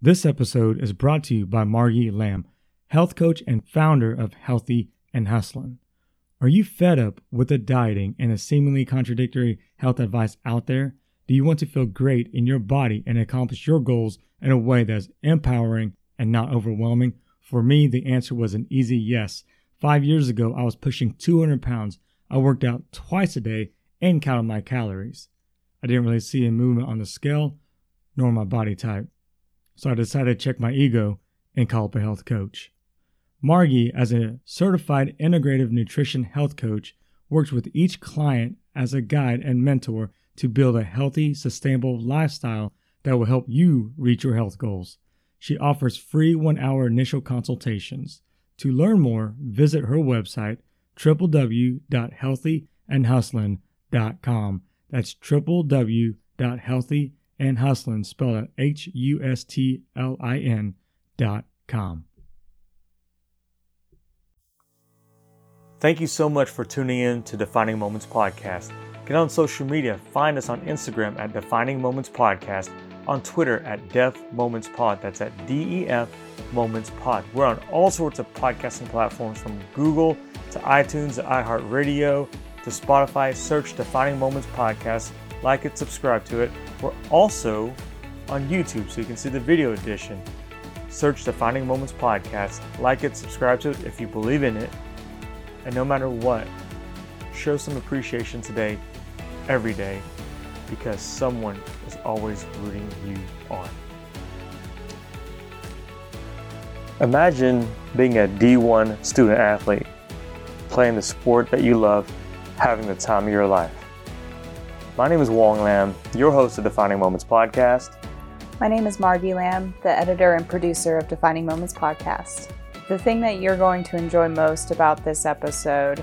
This episode is brought to you by Margie Lam, health coach and founder of Healthy and Hustlin'. Are you fed up with the dieting and the seemingly contradictory health advice out there? Do you want to feel great in your body and accomplish your goals in a way that's empowering and not overwhelming? For me, the answer was an easy yes. Five years ago, I was pushing 200 pounds. I worked out twice a day and counted my calories. I didn't really see a movement on the scale nor my body type. So I decided to check my ego and call up a health coach. Margie, as a certified integrative nutrition health coach, works with each client as a guide and mentor to build a healthy, sustainable lifestyle that will help you reach your health goals. She offers free one hour initial consultations. To learn more, visit her website www.healthyandhustlin.com. That's www.healthyandhustlin, spelled out H U S T L I N dot com. Thank you so much for tuning in to Defining Moments Podcast. Get on social media. Find us on Instagram at Defining Moments Podcast, on Twitter at Def Moments Pod. That's at D E F Moments Pod. We're on all sorts of podcasting platforms from Google to iTunes to iHeartRadio to Spotify. Search Defining Moments Podcast, like it, subscribe to it. We're also on YouTube so you can see the video edition. Search Defining Moments Podcast, like it, subscribe to it if you believe in it. And no matter what, show some appreciation today, every day, because someone is always rooting you on. Imagine being a D1 student athlete, playing the sport that you love, having the time of your life. My name is Wong Lam, your host of Defining Moments Podcast. My name is Margie Lam, the editor and producer of Defining Moments Podcast. The thing that you're going to enjoy most about this episode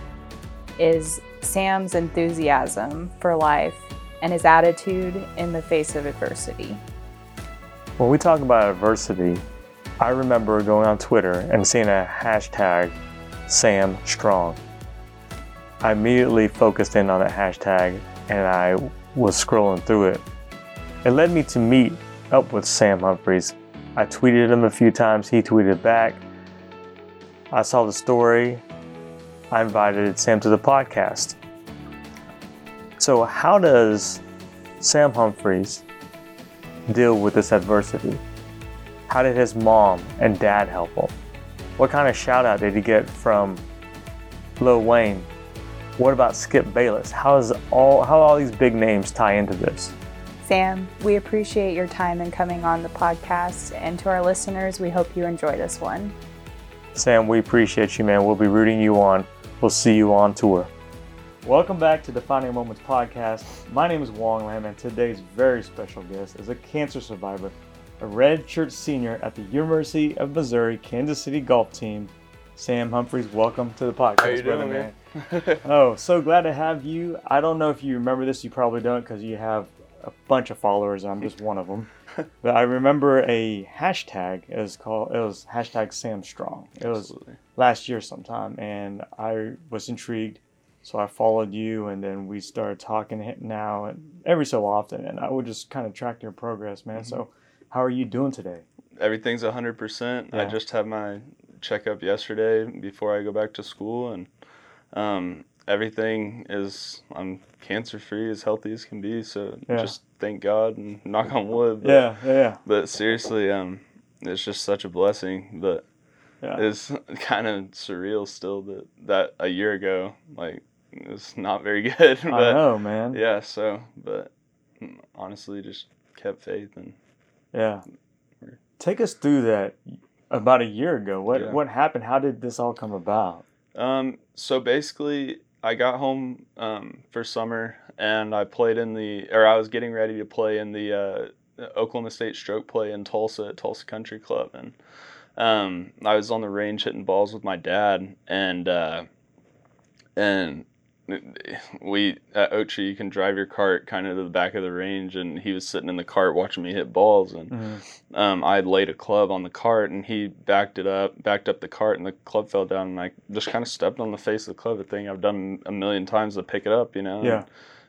is Sam's enthusiasm for life and his attitude in the face of adversity. When we talk about adversity, I remember going on Twitter and seeing a hashtag Sam Strong. I immediately focused in on that hashtag and I was scrolling through it. It led me to meet up with Sam Humphreys. I tweeted him a few times, he tweeted back. I saw the story. I invited Sam to the podcast. So, how does Sam Humphreys deal with this adversity? How did his mom and dad help him? What kind of shout out did he get from Lil Wayne? What about Skip Bayless? How does all how all these big names tie into this? Sam, we appreciate your time in coming on the podcast, and to our listeners, we hope you enjoy this one. Sam, we appreciate you, man. We'll be rooting you on. We'll see you on tour. Welcome back to Defining Moments podcast. My name is Wong Lam, and today's very special guest is a cancer survivor, a redshirt senior at the University of Missouri Kansas City golf team. Sam Humphreys, welcome to the podcast, How you brother, doing, man. oh, so glad to have you. I don't know if you remember this. You probably don't because you have a bunch of followers. I'm just one of them. but I remember a hashtag. It was called. It was hashtag Sam Strong. It was Absolutely. last year sometime, and I was intrigued, so I followed you, and then we started talking now and every so often, and I would just kind of track your progress, man. Mm-hmm. So, how are you doing today? Everything's 100%. I just had my checkup yesterday before I go back to school, and um, everything is, I'm cancer free, as healthy as can be. So Yeah. just thank God and knock on wood. But, Yeah, yeah, But seriously, um, it's just such a blessing. But yeah. it's kind of surreal still that, that a year ago, like, it's not very good. I know, man. yeah, so, but honestly, just kept faith and Yeah. Take us through that about a year ago. What Yeah. what happened? How did this all come about? Um, so basically, I got home um, for summer and I played in the, or I was getting ready to play in the uh, Oklahoma State Stroke Play in Tulsa at Tulsa Country Club, and um, I was on the range hitting balls with my dad, and uh, and we at Ochi you can drive your cart kind of to the back of the range, and he was sitting in the cart watching me hit balls, and Mhm. um, I had laid a club on the cart and he backed it up, backed up the cart, and the club fell down. And I just kind of stepped on the face of the club, a thing I've done a million times to pick it up, you know. and Yeah.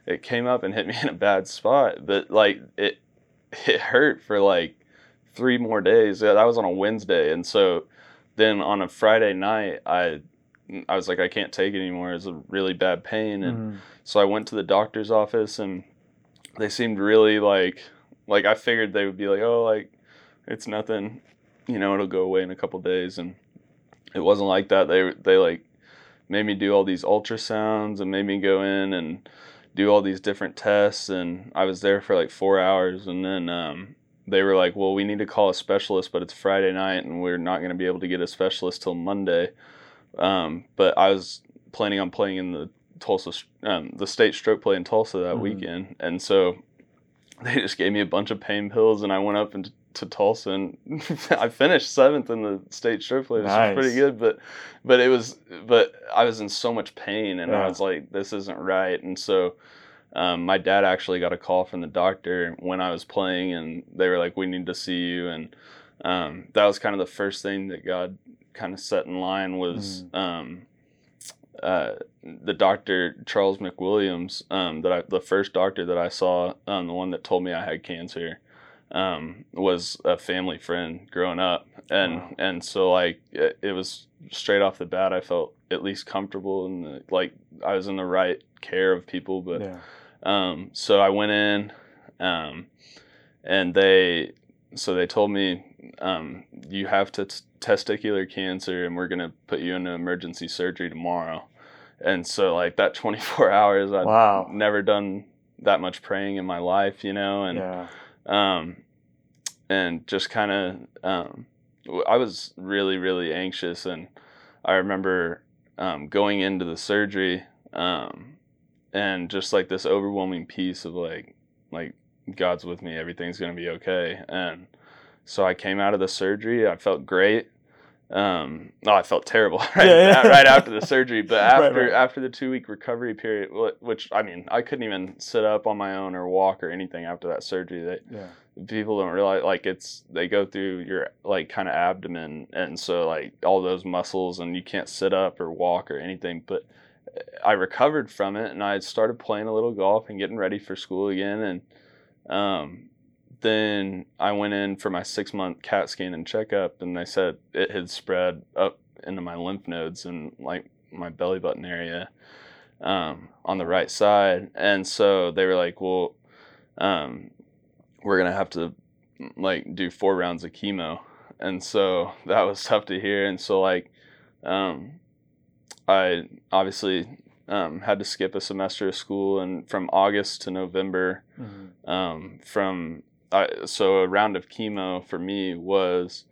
It came up and hit me in a bad spot, but like it, it hurt for like three more days. Yeah, that was on a Wednesday, and so then on a Friday night, I I was like, I can't take it anymore. It's a really bad pain, and Mhm. so I went to the doctor's office, and they seemed really like like I figured they would be like, oh, like it's nothing, you know, it'll go away in a couple days, and it wasn't like that. They they like made me do all these ultrasounds and made me go in and do all these different tests, and I was there for like four hours, and then um, they were like, well, we need to call a specialist, but it's Friday night, and we're not going to be able to get a specialist till Monday. Um, but I was planning on playing in the Tulsa, um, the state stroke play in Tulsa that Mhm. weekend, and so they just gave me a bunch of pain pills, and I went up into to Tulsa, and I finished seventh in the state stroke play, which Nice. was pretty good. But but it was but I was in so much pain, and Yeah. I was like, this isn't right, and so. Um, my dad actually got a call from the doctor when I was playing, and they were like, "We need to see you." And um, that was kind of the first thing that God kind of set in line was um, uh, the doctor Charles McWilliams. Um, that I, the first doctor that I saw, um, the one that told me I had cancer, um, was a family friend growing up, and Wow. and so like it, it was straight off the bat. I felt at least comfortable and like I was in the right care of people, but. yeah. Um, so I went in, um, and they, so they told me, um, you have t- testicular cancer, and we're gonna put you into emergency surgery tomorrow. And so, like that 24 hours, I've Wow. never done that much praying in my life, you know, and yeah. um, and just kind of um, I was really really anxious, and I remember um, going into the surgery um, and just like this overwhelming piece of like like God's with me, everything's gonna be okay, and so I came out of the surgery, I felt great. Um, no, I felt terrible right, Yeah, yeah. right after the surgery, but after right. after the two week recovery period, which I mean, I couldn't even sit up on my own or walk or anything after that surgery. That Yeah. people don't realize like it's they go through your like kind of abdomen and so like all those muscles and you can't sit up or walk or anything but i recovered from it and i started playing a little golf and getting ready for school again and um, then i went in for my six month cat scan and checkup and they said it had spread up into my lymph nodes and like my belly button area um, on the right side. And so they were like well um, we're gonna have to like do four rounds of chemo. And so that was tough to hear. And so like um, i obviously um, had to skip a semester of school and from august to november Mhm. um, from I, so a round of chemo for me was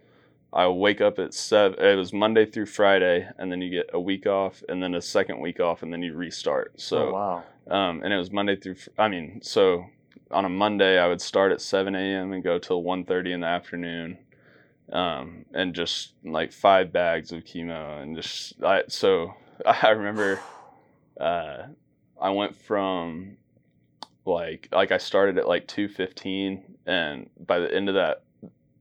I wake up at seven. It was Monday through Friday, and then you get a week off, and then a second week off, and then you restart. So oh, wow. um, and it was Monday through. I mean, so on a Monday I would start at 7 a.m. and go till 1:30 in the afternoon, um, and just like five bags of chemo, and just I. So I remember, uh, I went from like like I started at like 2:15, and by the end of that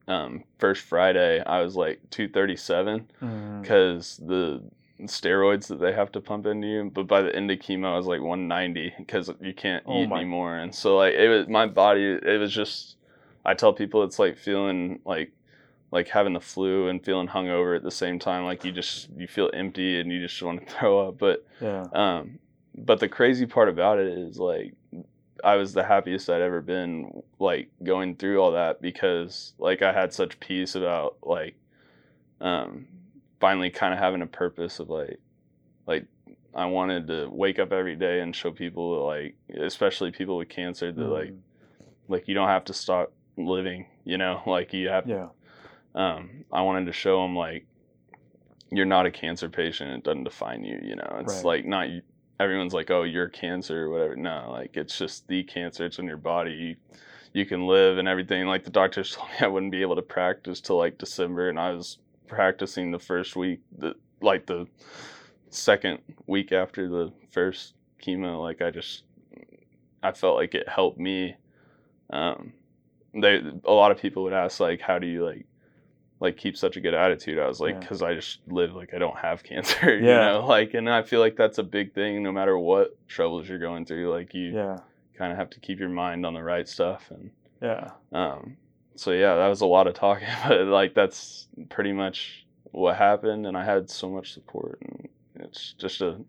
um, first Friday I was like 2:37 Mhm. because the steroids that they have to pump into you. But by the end of chemo, I was like 190 because you can't Oh eat my- anymore. And so like it was my body. It was just. I tell people it's like feeling like like having the flu and feeling hungover at the same time. Like you just you feel empty and you just want to throw up. But Yeah. um, but the crazy part about it is like I was the happiest I'd ever been like going through all that because like I had such peace about like um finally kind of having a purpose of like like I wanted to wake up every day and show people that, like especially people with cancer that like Mhm. like you don't have to stop living you know like you have Yeah. um, I wanted to show them like you're not a cancer patient. It doesn't define you. You know, it's Right. like not everyone's like, oh, you're cancer or whatever. No, like it's just the cancer. It's in your body. You, you can live and everything. Like the doctors told me I wouldn't be able to practice till like December, and I was practicing the first week, the like the second week after the first chemo. Like I just, I felt like it helped me. Um, they a lot of people would ask like, how do you like like keep such a good attitude. I was like, Yeah. because I just live like I don't have cancer, you Yeah. know. Like, and I feel like that's a big thing. No matter what troubles you're going through, like you Yeah. kind of have to keep your mind on the right stuff. And Yeah. um, so yeah, that was a lot of talking, but like that's pretty much what happened, and I had so much support, and it's just a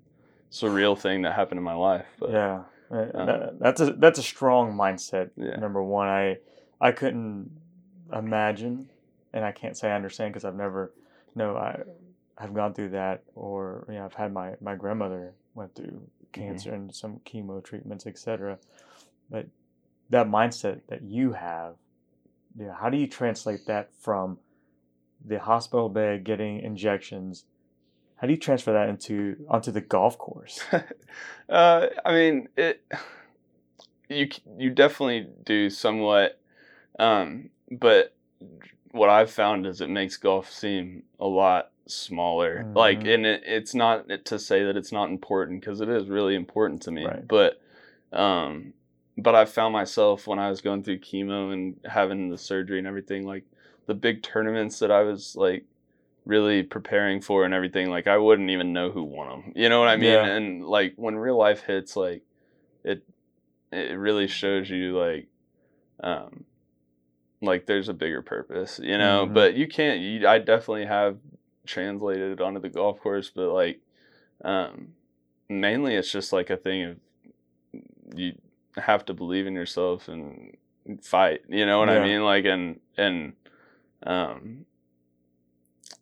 surreal thing that happened in my life. But yeah, Uh, um, that- that's a that's a strong mindset. Yeah. Number one, I I couldn't imagine, and I can't say I understand because I've never, no, I I've gone through that, or you know, I've had my my grandmother went through cancer and some chemo treatments, etc. But that mindset that you have, you know, how do you translate that from the hospital bed getting injections? How do you transfer that into onto the golf course? uh, I mean, it. You you definitely do somewhat, um, but what I've found is it makes golf seem a lot smaller. Like, Mhm. and it, it's not to say that it's not important because it is really important to me. Right. But, um, but I found myself when I was going through chemo and having the surgery and everything, like the big tournaments that I was like really preparing for and everything, like I wouldn't even know who won them. You know what I mean? Yeah. And like when real life hits, like it, it really shows you like, um, like there's a bigger purpose, you know. Mhm. But you can't. You, I definitely have translated it onto the golf course, but like, um, mainly it's just like a thing of you have to believe in yourself and fight. You know what Yeah. I mean? Like and and um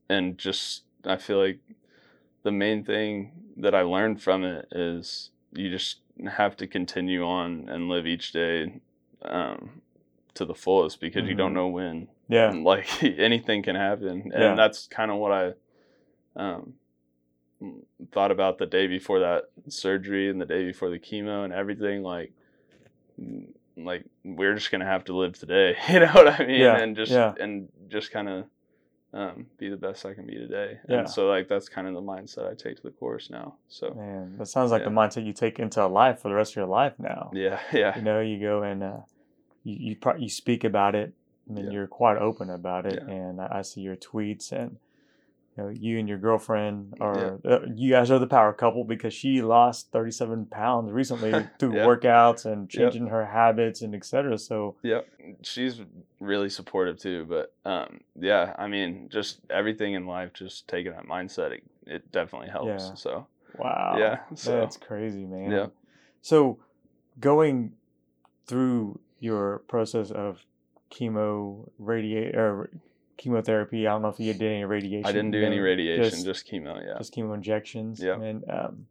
and just I feel like the main thing that I learned from it is you just have to continue on and live each day um to the fullest because you don't Mhm. know when Yeah, like anything can happen and Yeah. that's kind of what i um thought about the day before that surgery and the day before the chemo and everything like mm, like we're just gonna have to live today you know what i mean Yeah, and just yeah. and just kind of um, be the best i can be today Yeah. and so like that's kind of the mindset i take to the course now so Man, that sounds like the mindset you take into life for the rest of your life now. yeah yeah You know, you go and uh, you you, pro- you speak about it, and Yeah. you're quite open about it. Yeah. And I, I see your tweets, and you know, you and your girlfriend are uh, you guys are the power couple because she lost 37 pounds recently through Yeah. workouts and changing her habits and etc. So Yep, she's really supportive too. But um, yeah, I mean, just everything in life, just taking that mindset, it, it definitely helps. Yeah. So wow, yeah, so that's crazy, man. Yeah. So going through your process of chemo radiate or chemotherapy, I don't know if you did any radiation. I didn't do any radiation, just- just, chemo. Yeah. just chemo injections. Yeah. And um,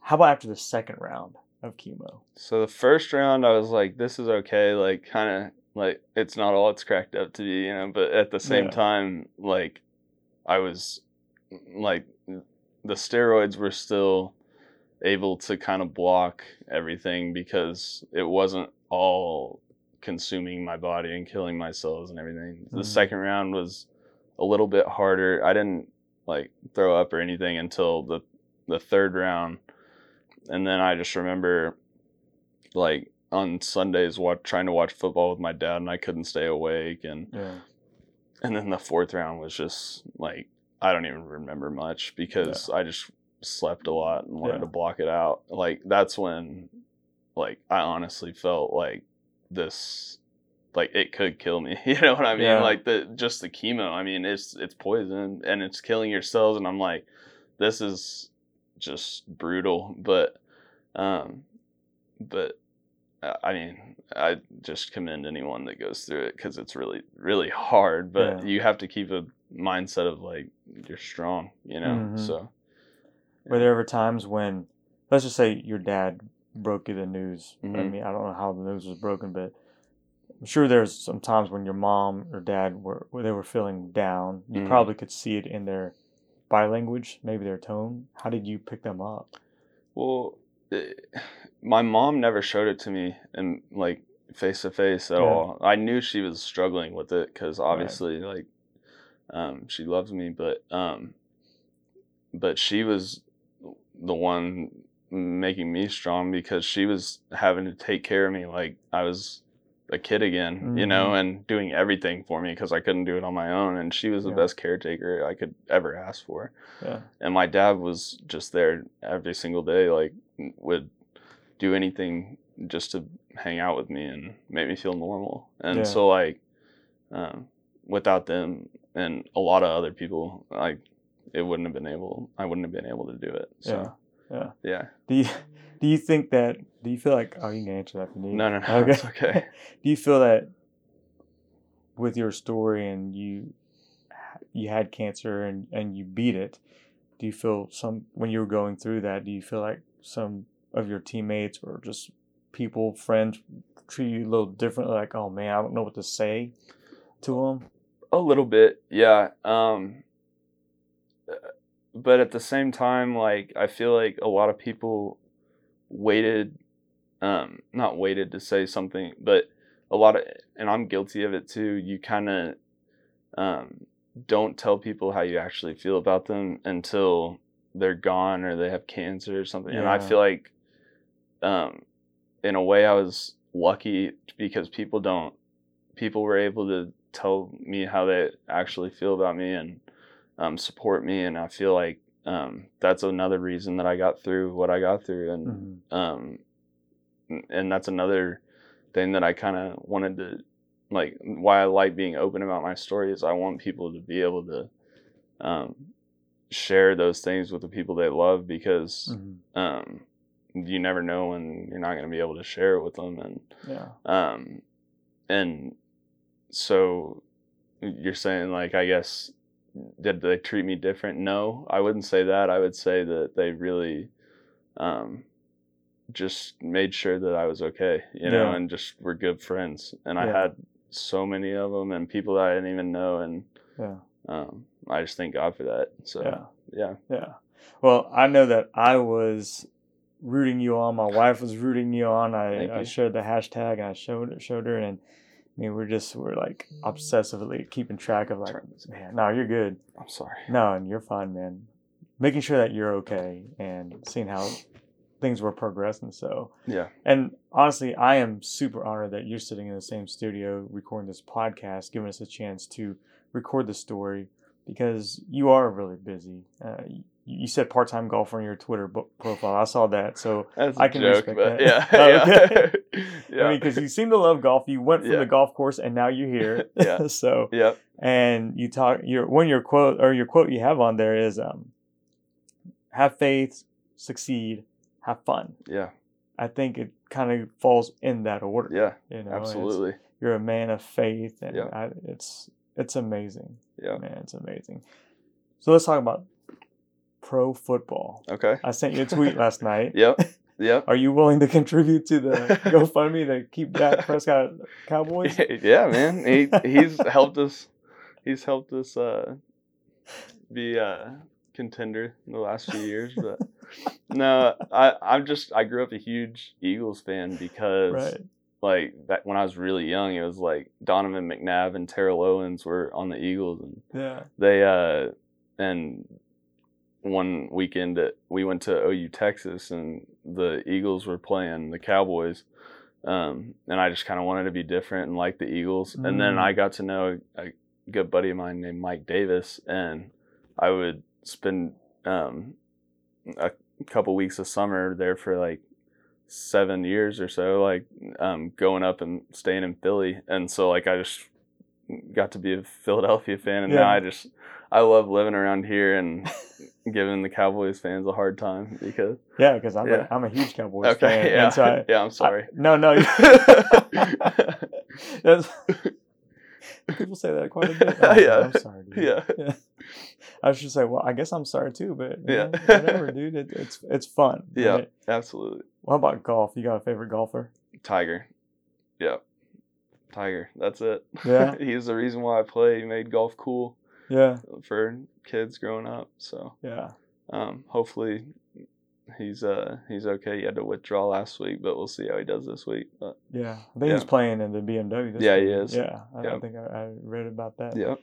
how about after the second round of chemo? So the first round, I was like, this is okay. Like, kind of like it's not all it's cracked up to be, you know. But at the same Yeah. time, like, I was like, the steroids were still able to kind of block everything because it wasn't all consuming my body and killing my cells and everything. The Mhm. second round was a little bit harder. I didn't like throw up or anything until the the third round, and then I just remember like on Sundays watch, trying to watch football with my dad and I couldn't stay awake and Yeah. and then the fourth round was just like I don't even remember much because I just slept a lot and wanted Yeah. to block it out. Like that's when like I honestly felt like this like it could kill me. You know what I mean? Yeah. Like the just the chemo. I mean, it's it's poison and it's killing your cells and I'm like this is just brutal, but um but uh, I mean, I just commend anyone that goes through it because it's really, really hard. But Yeah. you have to keep a mindset of like you're strong, you know. Mhm. So Were there ever times when, let's just say your dad broke you the news? I Mhm. mean, I don't know how the news was broken, but I'm sure there's some times when your mom or dad were they were feeling down. You Mhm. probably could see it in their body language, maybe their tone. How did you pick them up? well, it, my mom never showed it to me and like face to face at Yeah. all. I knew she was struggling with it because obviously, like, um, she loves me, but um, but she was the one making me strong because she was having to take care of me like I was a kid again, you know, and doing everything for me because I couldn't do it on my own. And she was the Yeah. best caretaker I could ever ask for. Yeah. And my dad was just there every single day, like would do anything just to hang out with me and make me feel normal. And Yeah. so like um, without them and a lot of other people, like it wouldn't have been able. I wouldn't have been able to do it. So Yeah. yeah. Do you do you think that do you feel like oh you can answer that for me? No, no, no. It's okay. do you feel that with your story and you you had cancer and and you beat it do you feel some when you were going through that do you feel like some of your teammates or just people friends treat you a little differently like oh man i don't know what to say to them A little bit, yeah. Um, but at the same time, like I feel like a lot of people waited, um, not waited to say something, but a lot of, and I'm guilty of it too. You kind of, um, don't tell people how you actually feel about them until they're gone or they have cancer or something. And I feel like, um, in a way, I was lucky because people don't, people were able to tell me how they actually feel about me and um, support me. And I feel like um, that's another reason that I got through what I got through. And Mhm. um, and that's another thing that I kind of wanted to like why I like being open about my story is I want people to be able to um, share those things with the people they love because Mhm. um, you never know when you're not going to be able to share it with them and yeah um, and so you're saying like I guess did they treat me different? No, I wouldn't say that. I would say that they really um, just made sure that I was okay, you know, Yeah. and just were good friends. And I had so many of them and people that I didn't even know, and yeah um, I just thank God for that. So yeah yeah, Yeah. Well, I know that I was rooting you on. My wife was rooting you on. I, I shared the hashtag and I showed showed her, and I mean, we're just we're like obsessively keeping track of like, man, no, you're good. I'm sorry. No, and you're fine, man. Making sure that you're okay and seeing how things were progressing. So, Yeah, and honestly, I am super honored that you're sitting in the same studio recording this podcast, giving us a chance to record the story because you are really busy. Uh, you, said part time golfer on your Twitter profile. I saw that. So, I can joke, respect but that. yeah, Oh, yeah, yeah. I mean, because you seem to love golf. You went from Yeah. the golf course and now you're here. Yeah. so, Yep. and you talk, your, one of your quote or your quote you have on there is, um, have faith, succeed, have fun. Yeah. I think it kind of falls in that order. Yeah. You know, Absolutely. you're a man of faith, and Yeah. I, it's it's amazing. Yeah. man, it's amazing. So let's talk about pro football. Okay. I sent you a tweet last night. Yep. Yep. Are you willing to contribute to the GoFundMe to keep Dak Prescott Cowboys? yeah, man. He he's helped us. He's helped us uh, be a contender in the last few years. But no, I I'm just I grew up a huge Eagles fan because Right. like that when I was really young, it was like Donovan McNabb and Terrell Owens were on the Eagles, and Yeah. they uh and one weekend that we went to OU Texas and the Eagles were playing the Cowboys. Um, and I just kind of wanted to be different and like the Eagles. And then Mm. I got to know a good buddy of mine named Mike Davis, and I would spend um, a couple weeks of summer there for like seven years or so, like um, going up and staying in Philly. And so like I just got to be a Philadelphia fan, and now I just I love living around here and giving the Cowboys fans a hard time because Yeah, because I'm Yeah. a, I'm a huge Cowboys okay, fan. yeah, And so I, yeah, I'm sorry. I- no, no. People say that quite a bit. Oh, Yeah. I'm sorry, dude. yeah, Yeah. I should say, well, I guess I'm sorry too, but Yeah. know, whatever, dude. It, it's it's fun. yeah, right? absolutely. What about golf? You got a favorite golfer? Tiger, yeah, Tiger. That's it. Yeah. he's the reason why I play. He made golf cool Yeah, for kids growing up. So yeah, um, hopefully he's uh he's okay. He had to withdraw last week, but we'll see how he does this week. But yeah. I think he's playing in the BMW. This Yeah, he is. Yeah, I, I Yeah. think I, I read about that. yeah,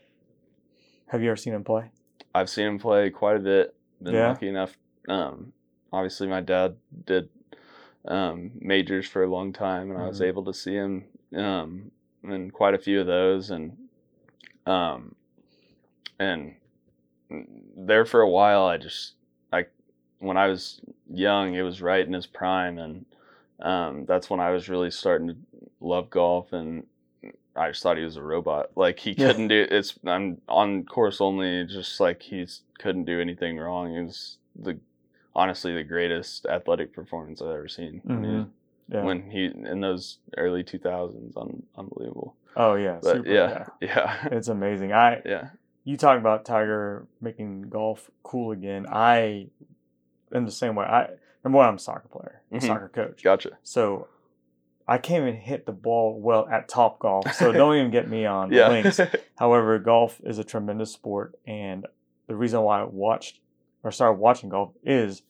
Have you ever seen him play? I've seen him play quite a bit. Been Yeah. lucky enough. Um, obviously, my dad did um, majors for a long time, and I was Mhm. able to see him um, in quite a few of those, and um, and there for a while, I just I when I was young, it was right in his prime, and um, that's when I was really starting to love golf, and I just thought he was a robot. Like he couldn't do it's I'm on course only, just like he's couldn't do anything wrong. He was the honestly the greatest athletic performance I've ever seen. Mhm. Yeah. when he in those early two thousands, un, unbelievable. oh yeah. But super, yeah, yeah, It's amazing. I yeah, you talk about Tiger making golf cool again. I in the same way. I number one, I'm a soccer player, a Mhm. soccer coach. gotcha. So I can't even hit the ball well at Topgolf. So don't even get me on the Yeah, links. However, golf is a tremendous sport, and the reason why I watched or started watching golf is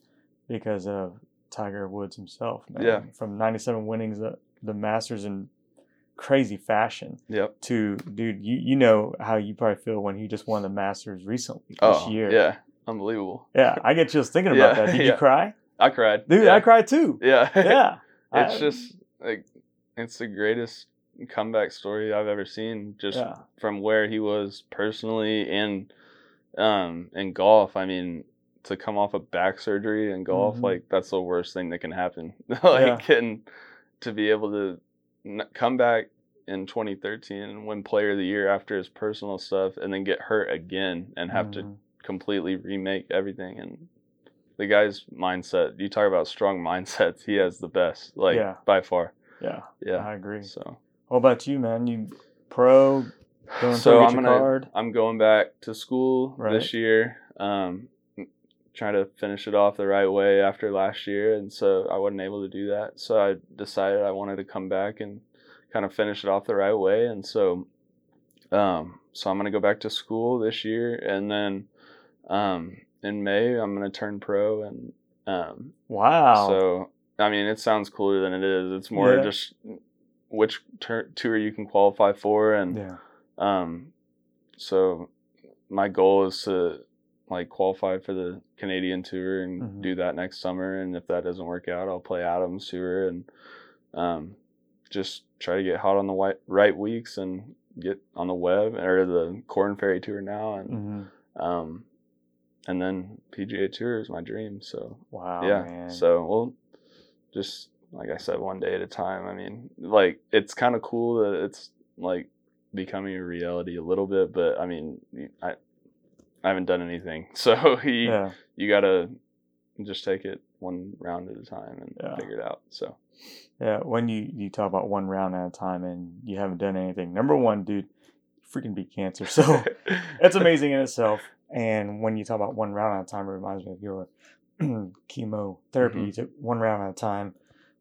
because of Tiger Woods himself. Man. Yeah. From 97 winnings the, the Masters in crazy fashion yep. to, dude, you, you know how you probably feel when he just won the Masters recently this Oh year. yeah, unbelievable. Yeah, I get chills thinking about Yeah, that. Did you cry? I cried, Dude, yeah. I cried too. Yeah, Yeah. it's I- just like it's the greatest comeback story I've ever seen. Just yeah. from where he was personally and um in golf. I mean, to come off of back surgery in golf, Mhm. like that's the worst thing that can happen. like and to be able to come back in 2013 and win player of the year after his personal stuff and then get hurt again and have to Mhm. completely remake everything and the guy's mindset you talk about strong mindsets he has the best like Yeah. by far Yeah. yeah I agree. so What about you, man? You pro going so i'm gonna card? i'm going back to school Right. this year um trying to finish it off the right way after last year and so i wasn't able to do that so i decided i wanted to come back and kind of finish it off the right way and so um so i'm going to go back to school this year and then um in may i'm going to turn pro and um Wow. so I mean, it sounds cooler than it is. It's more Yeah. just which tur- tour you can qualify for, and yeah. um, so my goal is to like qualify for the Canadian tour and Mhm. do that next summer. And if that doesn't work out, I'll play Adams tour and um, just try to get hot on the white, right weeks and get on the web or the Corn Ferry tour now, and hmm um, and then PGA tour is my dream. So Wow. yeah. Man. So we'll just like I said, one day at a time. I mean, like it's kind of cool that it's like becoming a reality a little bit, but I mean, I I haven't done anything, so you yeah. you gotta just take it one round at a time and Yeah. figure it out. So Yeah. When you you talk about one round at a time and you haven't done anything, number one, dude, freaking beat cancer. So it's amazing in itself. And when you talk about one round at a time, it reminds me of your chemotherapy. Mhm. You took one round at a time,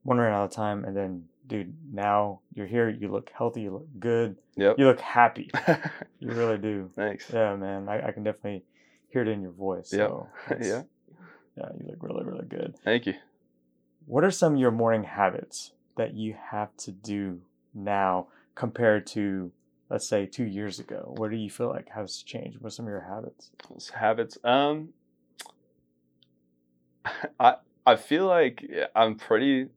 one round at a time, and then, dude, now you're here. You look healthy. You look good. Yep. You look happy. You really do. Thanks. Yeah, man. I, I can definitely hear it in your voice. Yep. So yeah. Yeah, you look really, really good. Thank you. What are some of your morning habits that you have to do now compared to, let's say, two years ago? What do you feel like has changed? What are some of your habits? Those habits. Um, I I feel like I'm pretty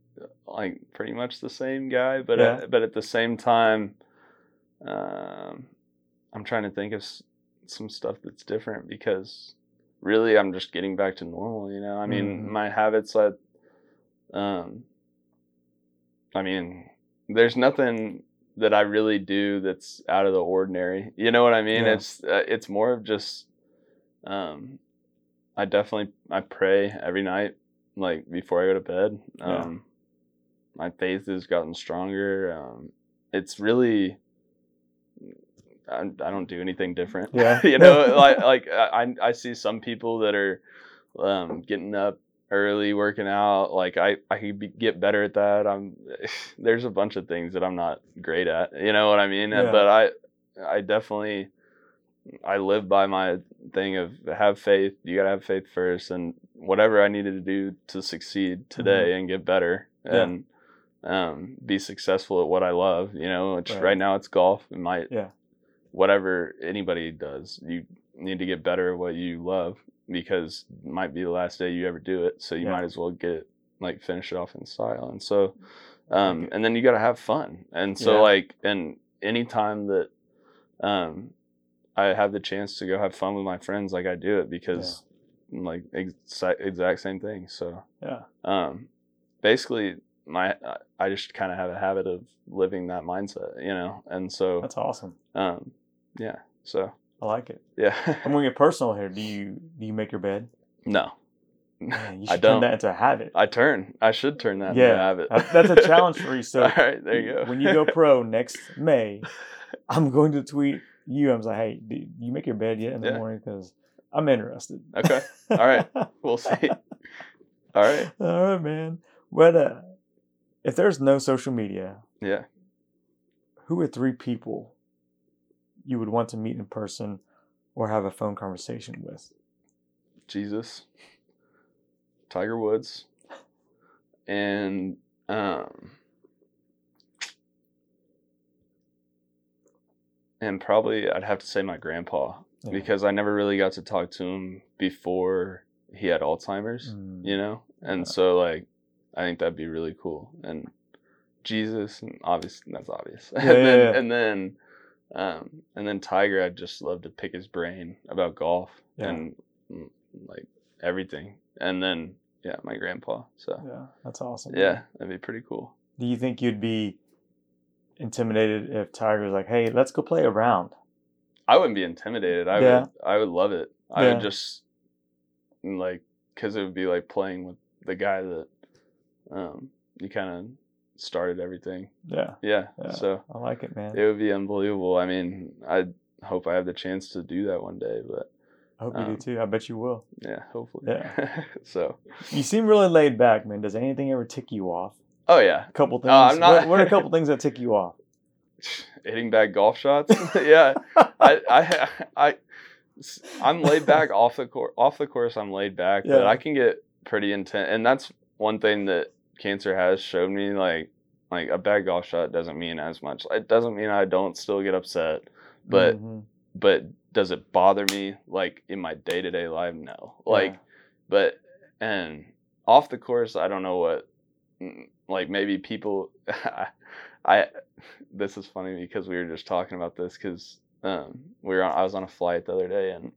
like pretty much the same guy, but Yeah. at, but at the same time, um, I'm trying to think of s- some stuff that's different because really I'm just getting back to normal. You know, I mean, Mhm. my habits. I, um, I mean, there's nothing that I really do that's out of the ordinary. You know what I mean? Yeah. It's uh, it's more of just um I definitely I pray every night like before I go to bed. Um my faith has gotten stronger. Um it's really I, I don't do anything different. Yeah. you know, like like I I see some people that are um getting up early working out like i i could be, get better at that i'm there's a bunch of things that i'm not great at you know what i mean Yeah. but i i definitely i live by my thing of have faith you gotta have faith first and whatever i needed to do to succeed today and get better Mm-hmm. Yeah. and um be successful at what i love you know which Right. right, now it's golf it might Yeah. whatever anybody does you need to get better at what you love because it might be the last day you ever do it so you Yeah. might as well get it like finish it off in style and so um and then you got to have fun and so Yeah. like and anytime that um i have the chance to go have fun with my friends like i do it because like exact exact same thing so Yeah. um basically my I- I just kind of have a habit of living that mindset, you know, and so That's awesome. um, yeah, so I like it. yeah, I'm gonna get personal here. Do you do you make your bed? no, Man, you I should turn don't. that into a habit. I turn. I should turn that Yeah, into a habit. that's a challenge for you. So all right, there you go. when you go pro next May, I'm going to tweet you. I'm like, hey, do you make your bed yet in the Yeah. morning? Because I'm interested. Okay. All right. We'll see. All right. All right, man. But uh, if there's no social media, Yeah. who are three people you would want to meet in person or have a phone conversation with? Jesus, Tiger Woods, and um, and probably I'd have to say my grandpa Yeah. because I never really got to talk to him before he had Alzheimer's, Mm. you know, and Yeah. so like I think that'd be really cool and Jesus and obviously that's obvious Yeah, and then yeah, yeah. and then um, and then Tiger I'd just love to pick his brain about golf and mm, like everything and then yeah my grandpa so Yeah, that's awesome. yeah that'd be pretty cool Do you think you'd be intimidated if Tiger was like, hey, let's go play a round? I wouldn't be intimidated I Yeah. would I would love it I would just like because it would be like playing with the guy that um you kind of started everything Yeah, yeah, Yeah. so I like it, man. it would be unbelievable I mean I hope I have the chance to do that one day but I hope you do um, too. I bet you will. yeah hopefully Yeah. so You seem really laid back, man. Does anything ever tick you off? oh yeah A couple things. Oh, I'm not- what, what are a couple things that tick you off? hitting bad golf shots. yeah, I, I, I, I'm laid back off the course. Off the course, I'm laid back, but I can get pretty intense, and that's one thing that cancer has showed me. Like, like a bad golf shot doesn't mean as much. It doesn't mean I don't still get upset, but Mhm. but does it bother me like in my day to day life? No. Like, Yeah. but and off the course, I don't know what. mm, Like maybe people, I, this is funny because we were just talking about this because um, we were on, I was on a flight the other day and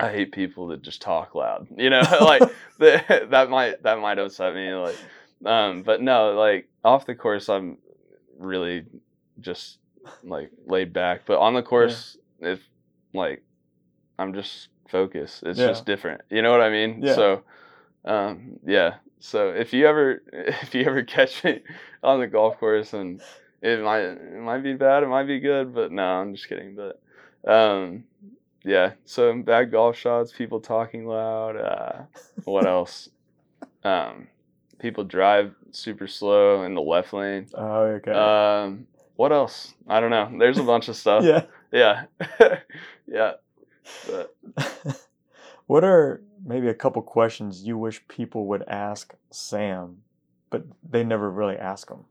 I hate people that just talk loud. You know, like that, that might that might upset me. Like, um, but no, like off the course, I'm really just like laid back. But on the course, if like I'm just focused, it's Yeah. just different. You know what I mean? Yeah. So, um, yeah. So if you ever if you ever catch me on the golf course and it might it might be bad, it might be good, but no, I'm just kidding. But um, yeah. So bad golf shots, people talking loud. Uh, what else? Um, people drive super slow in the left lane. Oh, okay. Um, what else? I don't know. There's a bunch of stuff. yeah. Yeah. yeah. But What are maybe a couple questions you wish people would ask Sam, but they never really ask him?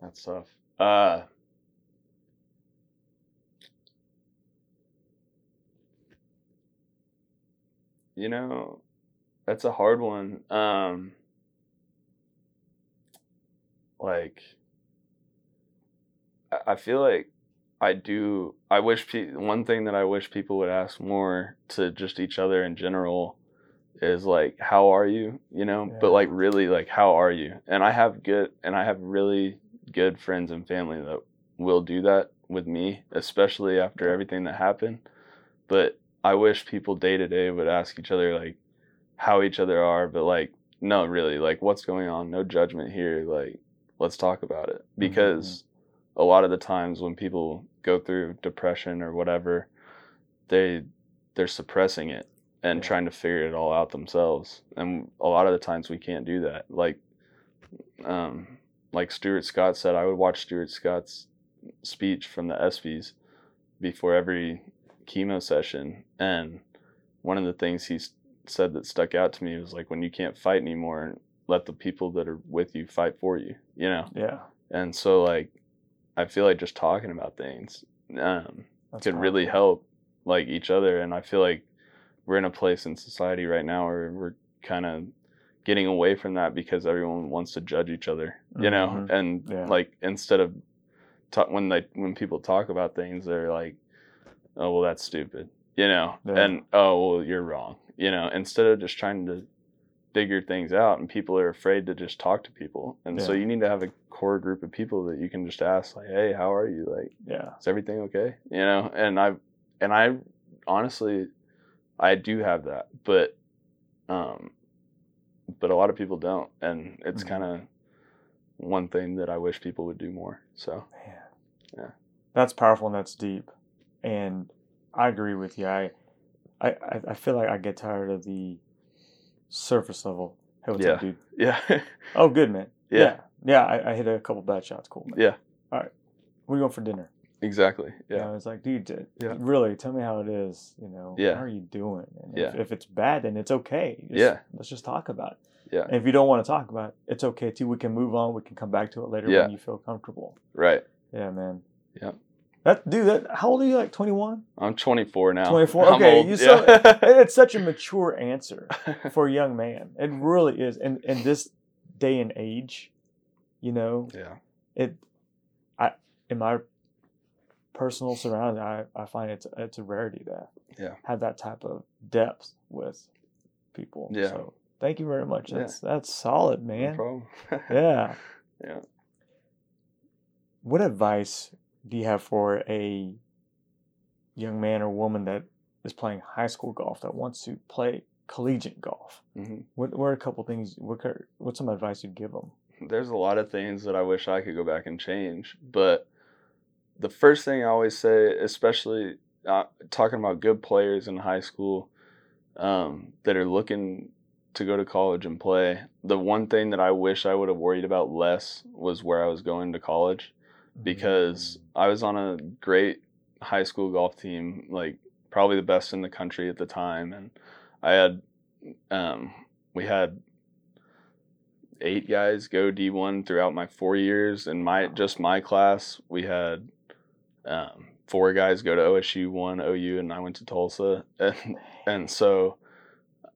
that's tough. Uh, you know, that's a hard one. Um, like, I- feel like I do. I wish pe- one thing that I wish people would ask more to just each other in general is like, "How are you?" You know, Yeah. but like really, like, "How are you?" And I have good, and I have really good friends and family that will do that with me, especially after everything that happened. But I wish people day to day would ask each other like how each other are, but like no, really, like what's going on? No judgment here. Like let's talk about it because a lot of the times when people go through depression or whatever, they they're suppressing it and Yeah. trying to figure it all out themselves. And a lot of the times we can't do that. Like um like Stuart Scott said, I would watch Stuart Scott's speech from the ESPYS before every chemo session and one of the things he said that stuck out to me was like when you can't fight anymore let the people that are with you fight for you you know Yeah. and so like i feel like just talking about things um, That's could really help like each other and i feel like we're in a place in society right now where we're kind of getting away from that because everyone wants to judge each other you know Mhm. and Yeah. like instead of ta- when they when people talk about things they're like oh well that's stupid you know Yeah. and oh well you're wrong you know instead of just trying to figure things out and people are afraid to just talk to people and so you need to have a core group of people that you can just ask like hey how are you like Yeah. is everything okay you know and i and i honestly i do have that but um but a lot of people don't and it's Mhm. kind of one thing that i wish people would do more so Man. Yeah. That's powerful and that's deep. And I agree with you. I, I- I feel like I get tired of the surface level. Hey, what's up, Yeah. dude? yeah Oh, good, man. Yeah. Yeah. Yeah, I, I hit a couple bad shots. Cool, man. yeah All right. What are you going for dinner? exactly You yeah know, it's like, dude, d- Yeah. really, tell me how it is. You know, Yeah. how are you doing? And Yeah. if, if it's bad, then it's okay. Just- Yeah. Let's just talk about it. Yeah. And if you don't want to talk about it, it's okay too. We can move on. We can come back to it later Yeah. when you feel comfortable. right Yeah, man. Yeah. That dude, that how old are you? Like twenty one? i'm 24 now 24? Okay, old, you so- yeah. It's such a mature answer for a young man. It really is. In in this day and age, you know, yeah it I in my personal surroundings, I, I find it's it's a rarity to Yeah. have that type of depth with people. Yeah. So thank you very much. Yeah. That's that's solid, no man. problem yeah. Yeah. What advice do you have for a young man or woman that is playing high school golf that wants to play collegiate golf? hmm What, what are a couple things? What what's some advice you'd give them? there's a lot of things that I wish I could go back and change. But the first thing I always say, especially uh, talking about good players in high school um, that are looking to go to college and play, the one thing that I wish I would have worried about less was where I was going to college because I was on a great high school golf team, like probably the best in the country at the time, and I had um, we had eight guys go D1 throughout my four years. In my just my class, we had um, four guys go to OSU, one OU, and I went to Tulsa, and and so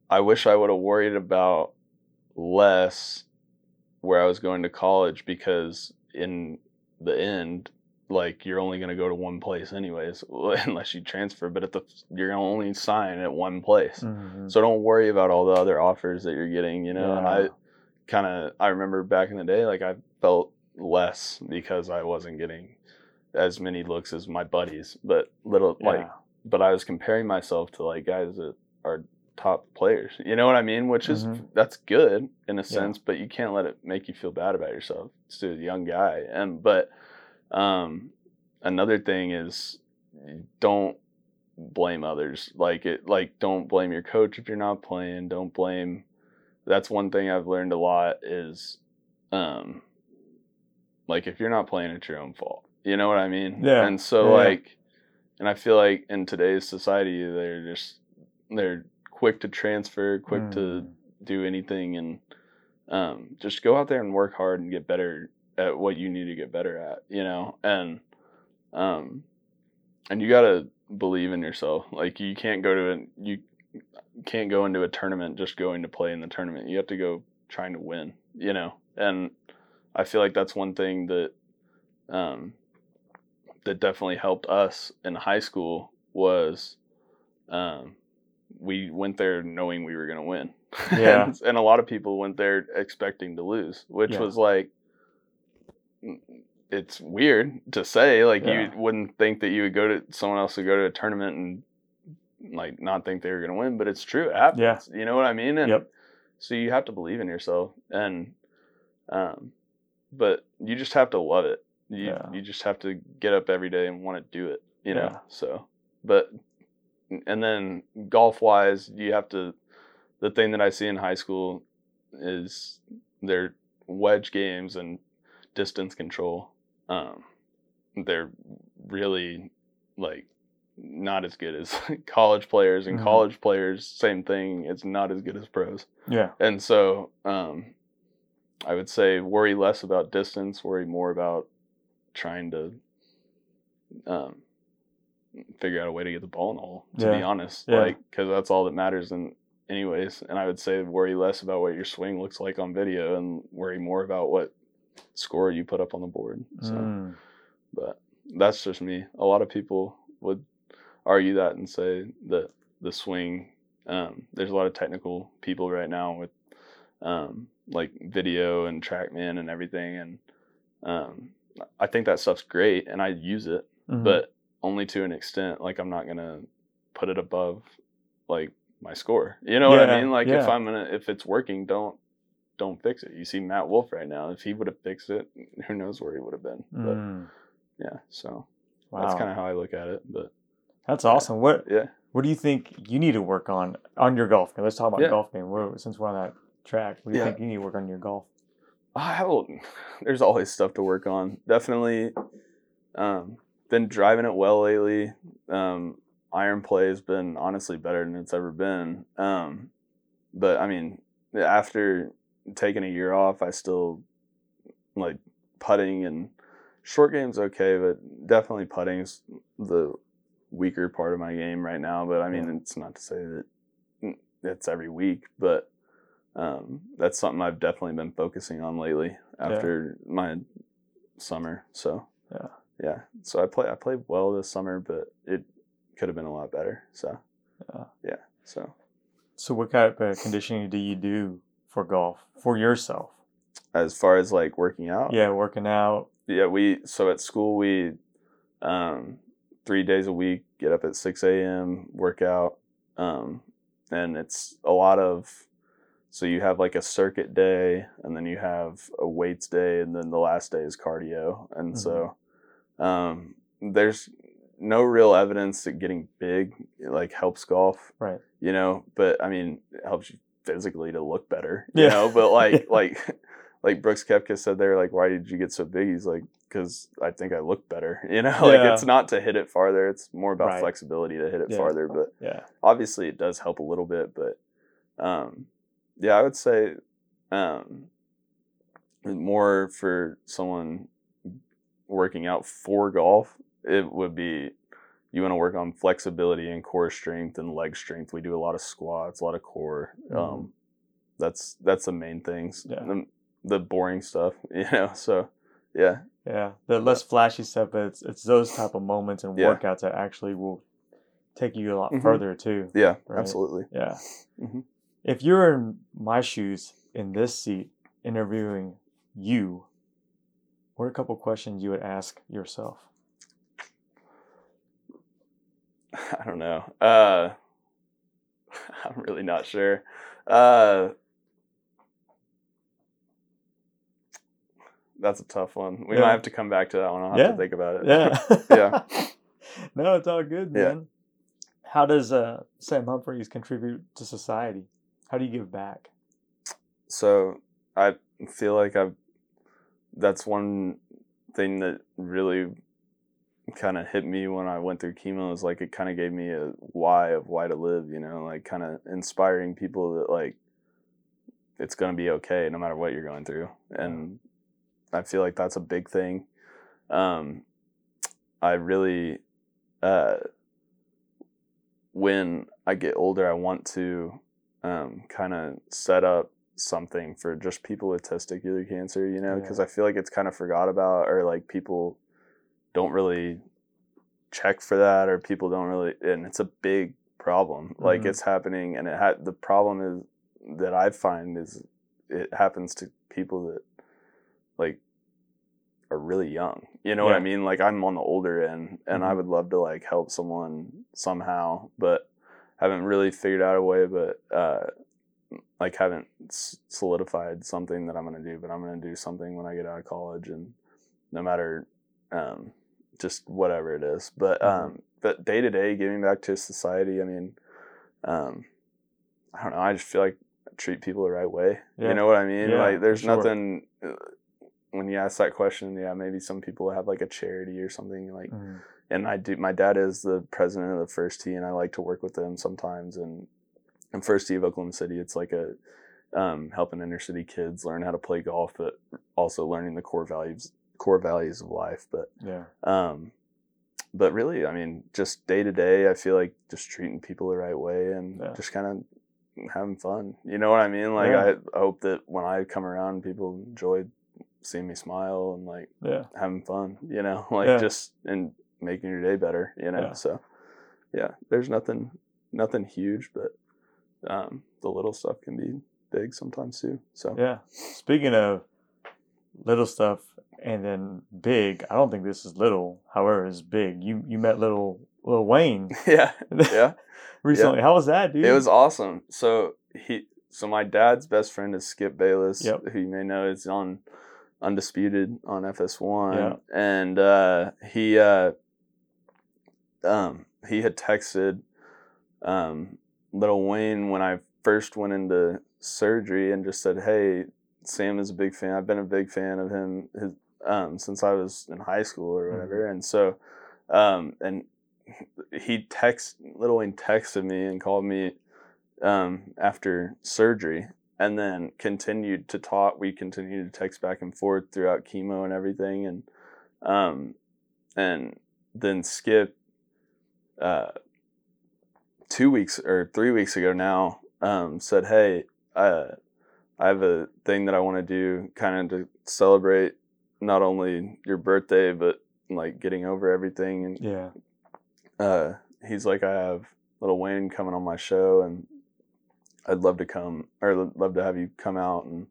I wish I would have worried about less where I was going to college because in the end, like you're only going to go to one place anyways, unless you transfer. But at the you're going to only sign at one place, Mhm. so don't worry about all the other offers that you're getting. You know, and I kind of I remember back in the day, like I felt less because I wasn't getting as many looks as my buddies, but little like but I was comparing myself to like guys that are top players. You know what I mean? Which is Mhm. that's good in a sense, but you can't let it make you feel bad about yourself. It's a young guy, and but um, another thing is don't blame others. Like it, like don't blame your coach if you're not playing. Don't blame. That's one thing I've learned a lot is, um, like if you're not playing, it's your own fault. You know what I mean? Yeah. And so yeah. like, and I feel like in today's society, they're just they're quick to transfer, quick to Mm. do anything, and um, just go out there and work hard and get better at what you need to get better at. You know, and um, and you gotta believe in yourself. Like you can't go to a you can't go into a tournament just going to play in the tournament. You have to go trying to win. You know, and I feel like that's one thing that um, that definitely helped us in high school was um, we went there knowing we were going to win. Yeah. and, and a lot of people went there expecting to lose, which Yeah. was like mm, it's weird to say like Yeah. you wouldn't think that you would go to someone else would go to a tournament and like not think they were going to win, but it's true. It happens. Yeah. You know what I mean? And Yep. so you have to believe in yourself and um but you just have to love it you Yeah. you just have to get up every day and want to do it you know Yeah. so but and then golf wise you have to the thing that i see in high school is their wedge games and distance control um they're really like not as good as college players and Mhm. college players same thing it's not as good as pros Yeah. and so um, I would say worry less about distance, worry more about trying to um, figure out a way to get the ball in the hole. To be honest, Yeah. like because that's all that matters. And anyways, and I would say worry less about what your swing looks like on video, and worry more about what score you put up on the board. So, Mm. but that's just me. A lot of people would argue that and say that the swing. Um, there's a lot of technical people right now with um, like video and TrackMan and everything, and um, I think that stuff's great, and I use it, Mhm. but only to an extent. Like I'm not gonna put it above like my score. You know what I mean? Like if. I'm gonna if it's working, don't don't fix it. You see Matt Wolff right now. If he would have fixed it, who knows where he would have been. But Mm, yeah, so wow. that's kind of how I look at it. But That's awesome. What yeah, What do you think you need to work on on your golf game? Let's talk about Yeah. golf game. Where, since we're on that track, what do you Yeah. think you need to work on your golf? I have a, there's always stuff to work on. Definitely, um, been driving it well lately. Um, iron play has been honestly better than it's ever been. Um, but I mean, after taking a year off, I still like putting and short game's okay, but definitely putting's the weaker part of my game right now. But I mean, Yeah. it's not to say that it's every week, but um, that's something I've definitely been focusing on lately after my summer. So Yeah. Yeah. So I play I played well this summer, but it could have been a lot better. So Yeah. yeah. So So, what kind of conditioning do you do for golf for yourself? as far as like working out, Yeah, working out. yeah we so at school we um three days a week get up at 6 a.m work out um and it's a lot of so you have like a circuit day and then you have a weights day and then the last day is cardio and so um there's no real evidence that getting big like helps golf Right. you know but i mean it helps you physically to look better you Yeah. know but like like like brooks koepka said there like why did you get so big he's like because i think i look better you know like Yeah. it's not to hit it farther it's more about Right. flexibility to hit it Yeah. farther but Yeah. obviously it does help a little bit but um yeah i would say um more for someone working out for golf it would be you want to work on flexibility and core strength and leg strength we do a lot of squats a lot of core Mhm. um that's that's the main things Yeah. the, the boring stuff you know so yeah Yeah. The less flashy stuff, but it's, it's those type of moments and Yeah. workouts that actually will take you a lot Mhm. further too. yeah Right. absolutely Yeah. Mhm. If you're in my shoes in this seat interviewing you, what are a couple questions you would ask yourself? I don't know. Uh, I'm really not sure. Uh, that's a tough one. We Yeah. might have to come back to that one. I'll have Yeah. to think about it. Yeah. Yeah. no, it's all good, Yeah. man. How does uh, Sam Humphreys contribute to society? How do you give back? so I feel like I've that's one thing that really kind of hit me when I went through chemo is like it kind of gave me a why of why to live, you know, like kind of inspiring people that like it's going to be okay no matter what you're going through. And I feel like that's a big thing. Um I really uh when I get older I want to um, kind of set up something for just people with testicular cancer, you know, Yeah. because I feel like it's kind of forgot about or like people don't really check for that or people don't really and it's a big problem. Like Mhm. it's happening and it had the problem is that I find is it happens to people that like are really young. You know what I mean? Like I'm on the older end and I Mhm. would love to like help someone somehow, but haven't really figured out a way, but uh, like haven't solidified something that I'm gonna do. But I'm gonna do something when I get out of college, and no matter um, just whatever it is. But Mhm. um, but day to day, giving back to society. I mean, um, I don't know. I just feel like I treat people the right way. Yeah. You know what I mean? Yeah, like, there's sure. nothing. uh, When you ask that question, yeah, maybe some people have like a charity or something like Mhm. and I do. My dad is the president of the First Tee, and I like to work with them sometimes. And First Tee of Oklahoma City, it's like a um, helping inner city kids learn how to play golf, but also learning the core values core values of life. But Yeah. um, but really, I mean, just day to day, I feel like just treating people the right way and Yeah. just kind of having fun. You know what I mean? Like Yeah. I hope that when I come around, people enjoy seeing me smile and like Yeah. having fun, you know, like Yeah. just and making your day better, you know. So yeah, there's nothing nothing huge, but um the little stuff can be big sometimes too. So Yeah. Speaking of little stuff and then big, I don't think this is little. However, it's big. You you met little Lil Wayne yeah, yeah. recently. How was that, dude? It was awesome. So he, so my dad's best friend is Skip Bayless, Yep. who you may know is on Undisputed on FS1, Yeah. and uh, he, uh, um, he had texted, um, Lil Wayne when I first went into surgery and just said, "Hey, Sam is a big fan. I've been a big fan of him his, um, since I was in high school or whatever." And so, um, and he text Lil Wayne texted me and called me um, after surgery, and then continued to talk. We continued to text back and forth throughout chemo and everything, and um, and then Skip, uh, two weeks or three weeks ago now, um, said, "Hey, uh, I have a thing that I want to do, kind of to celebrate not only your birthday, but like getting over everything." And yeah. uh, he's like, I have Lil Wayne coming on my show, and I'd love to come, or love to have you come out and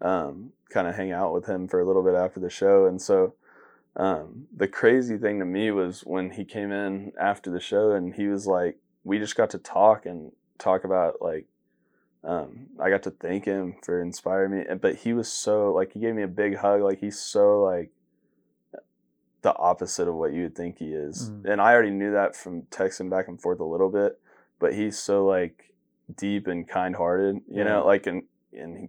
um, kind of hang out with him for a little bit after the show. And so, um, the crazy thing to me was when he came in after the show, and he was like, we just got to talk and talk about like. Um, I got to thank him for inspiring me, but he was so like he gave me a big hug. Like he's so like the opposite of what you would think he is. Mm. And I already knew that from texting back and forth a little bit, but he's so like deep and kind hearted, you Yeah. know, like and and he,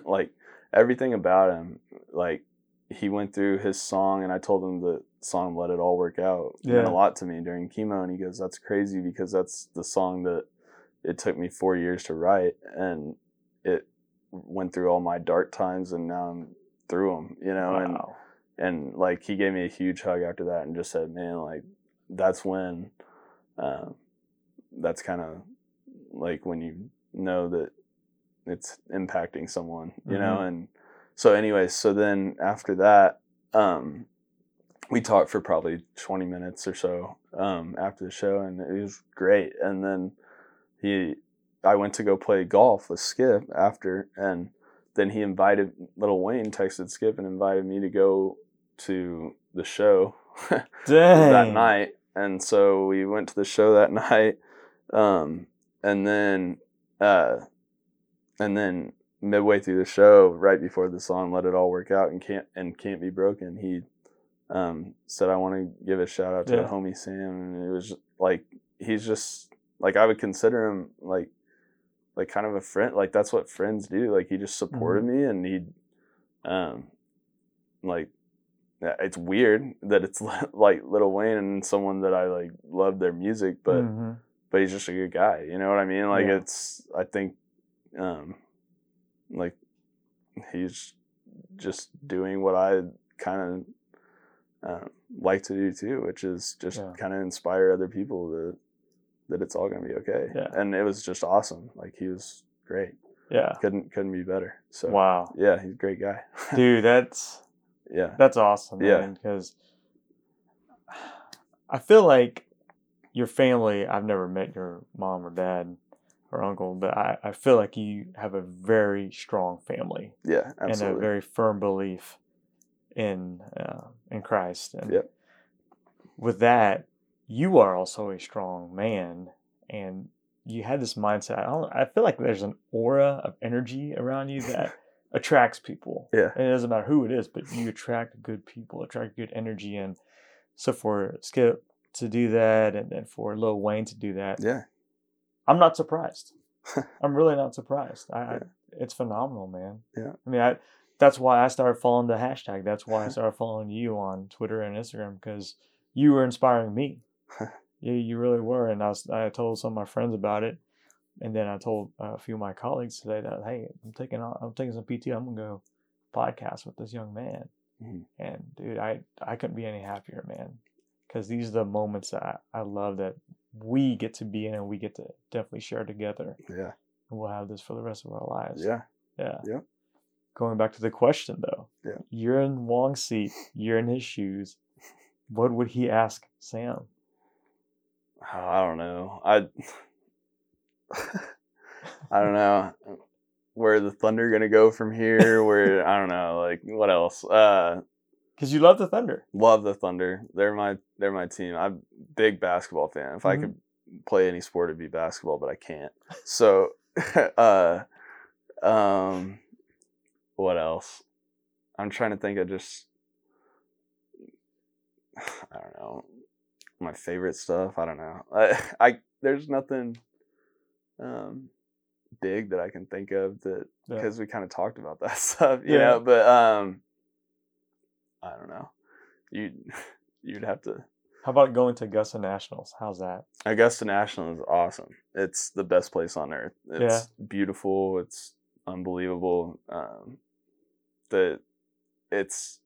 like everything about him, like he went through his song and I told him the song Let It All Work Out meant a lot to me during chemo and he goes, That's crazy because that's the song that it took me four years to write and it went through all my dark times and now I'm through them, you know, and Wow. and like he gave me a huge hug after that and just said man like that's when uh, that's kind of like when you know that it's impacting someone you know and so anyways so then after that um we talked for probably 20 minutes or so um after the show and it was great and then he i went to go play golf with skip after and then he invited lil wayne texted skip and invited me to go to the show that night and so we went to the show that night um and then uh and then midway through the show right before the song let it all work out and can't and can't be broken he um said i want to give a shout out to Yeah. homie sam and it was like he's just like i would consider him like like kind of a friend like that's what friends do like he just supported me and he um like it's weird that it's like Lil Wayne and someone that I like love their music, but Mhm. but he's just a good guy. You know what I mean? Like Yeah. it's I think um like he's just doing what I kind of uh, like to do too, which is just Yeah. kind of inspire other people that that it's all gonna be okay. Yeah. And it was just awesome. Like he was great. yeah. Couldn't couldn't be better. So Wow. yeah, he's a great guy. Dude, that's yeah. That's awesome, Yeah. Because I feel like your family. I've never met your mom or dad or uncle, but I, I feel like you have a very strong family Yeah, absolutely. and a very firm belief in uh, in Christ. And Yep. with that, you are also a strong man, and you had this mindset. I don't. I feel like there's an aura of energy around you that attracts people. Yeah. And it doesn't matter who it is, but you attract good people, attract good energy. And so for Skip to do that and then for Lil Wayne to do that, yeah. I'm not surprised. I'm really not surprised. I, I it's phenomenal, man. Yeah. I mean, I that's why I started following the hashtag. That's why I started following you on Twitter and Instagram because you were inspiring me. yeah, you really were. And I was I told some of my friends about it, and then I told uh, a few of my colleagues today that hey, I'm taking I'm taking some PT. I'm gonna go podcast with this young man. Mhm. And dude, I I couldn't be any happier, man. Because these are the moments that I, I love that we get to be in and we get to definitely share together. Yeah. And we'll have this for the rest of our lives. Yeah. Yeah. Yeah. Going back to the question though. Yeah. You're in Wong's seat. You're in his shoes. What would he ask Sam? I don't know. I I don't know. where the Thunder gonna go from here? where I don't know, like what else? Uh, Because you love the Thunder. love the Thunder. They're my they're my team. I'm a big basketball fan. If I Mhm. could play any sport, it'd be basketball, but I can't. So, uh, um, what else? I'm trying to think of just I don't know my favorite stuff. I don't know. I, I there's nothing um big that I can think of that Yeah. because we kind of talked about that stuff, you Yeah. know. But um, I don't know. You you'd have to. How about going to Augusta Nationals? How's that? Augusta Nationals is awesome. It's the best place on earth. It's beautiful. It's unbelievable. Um, the it's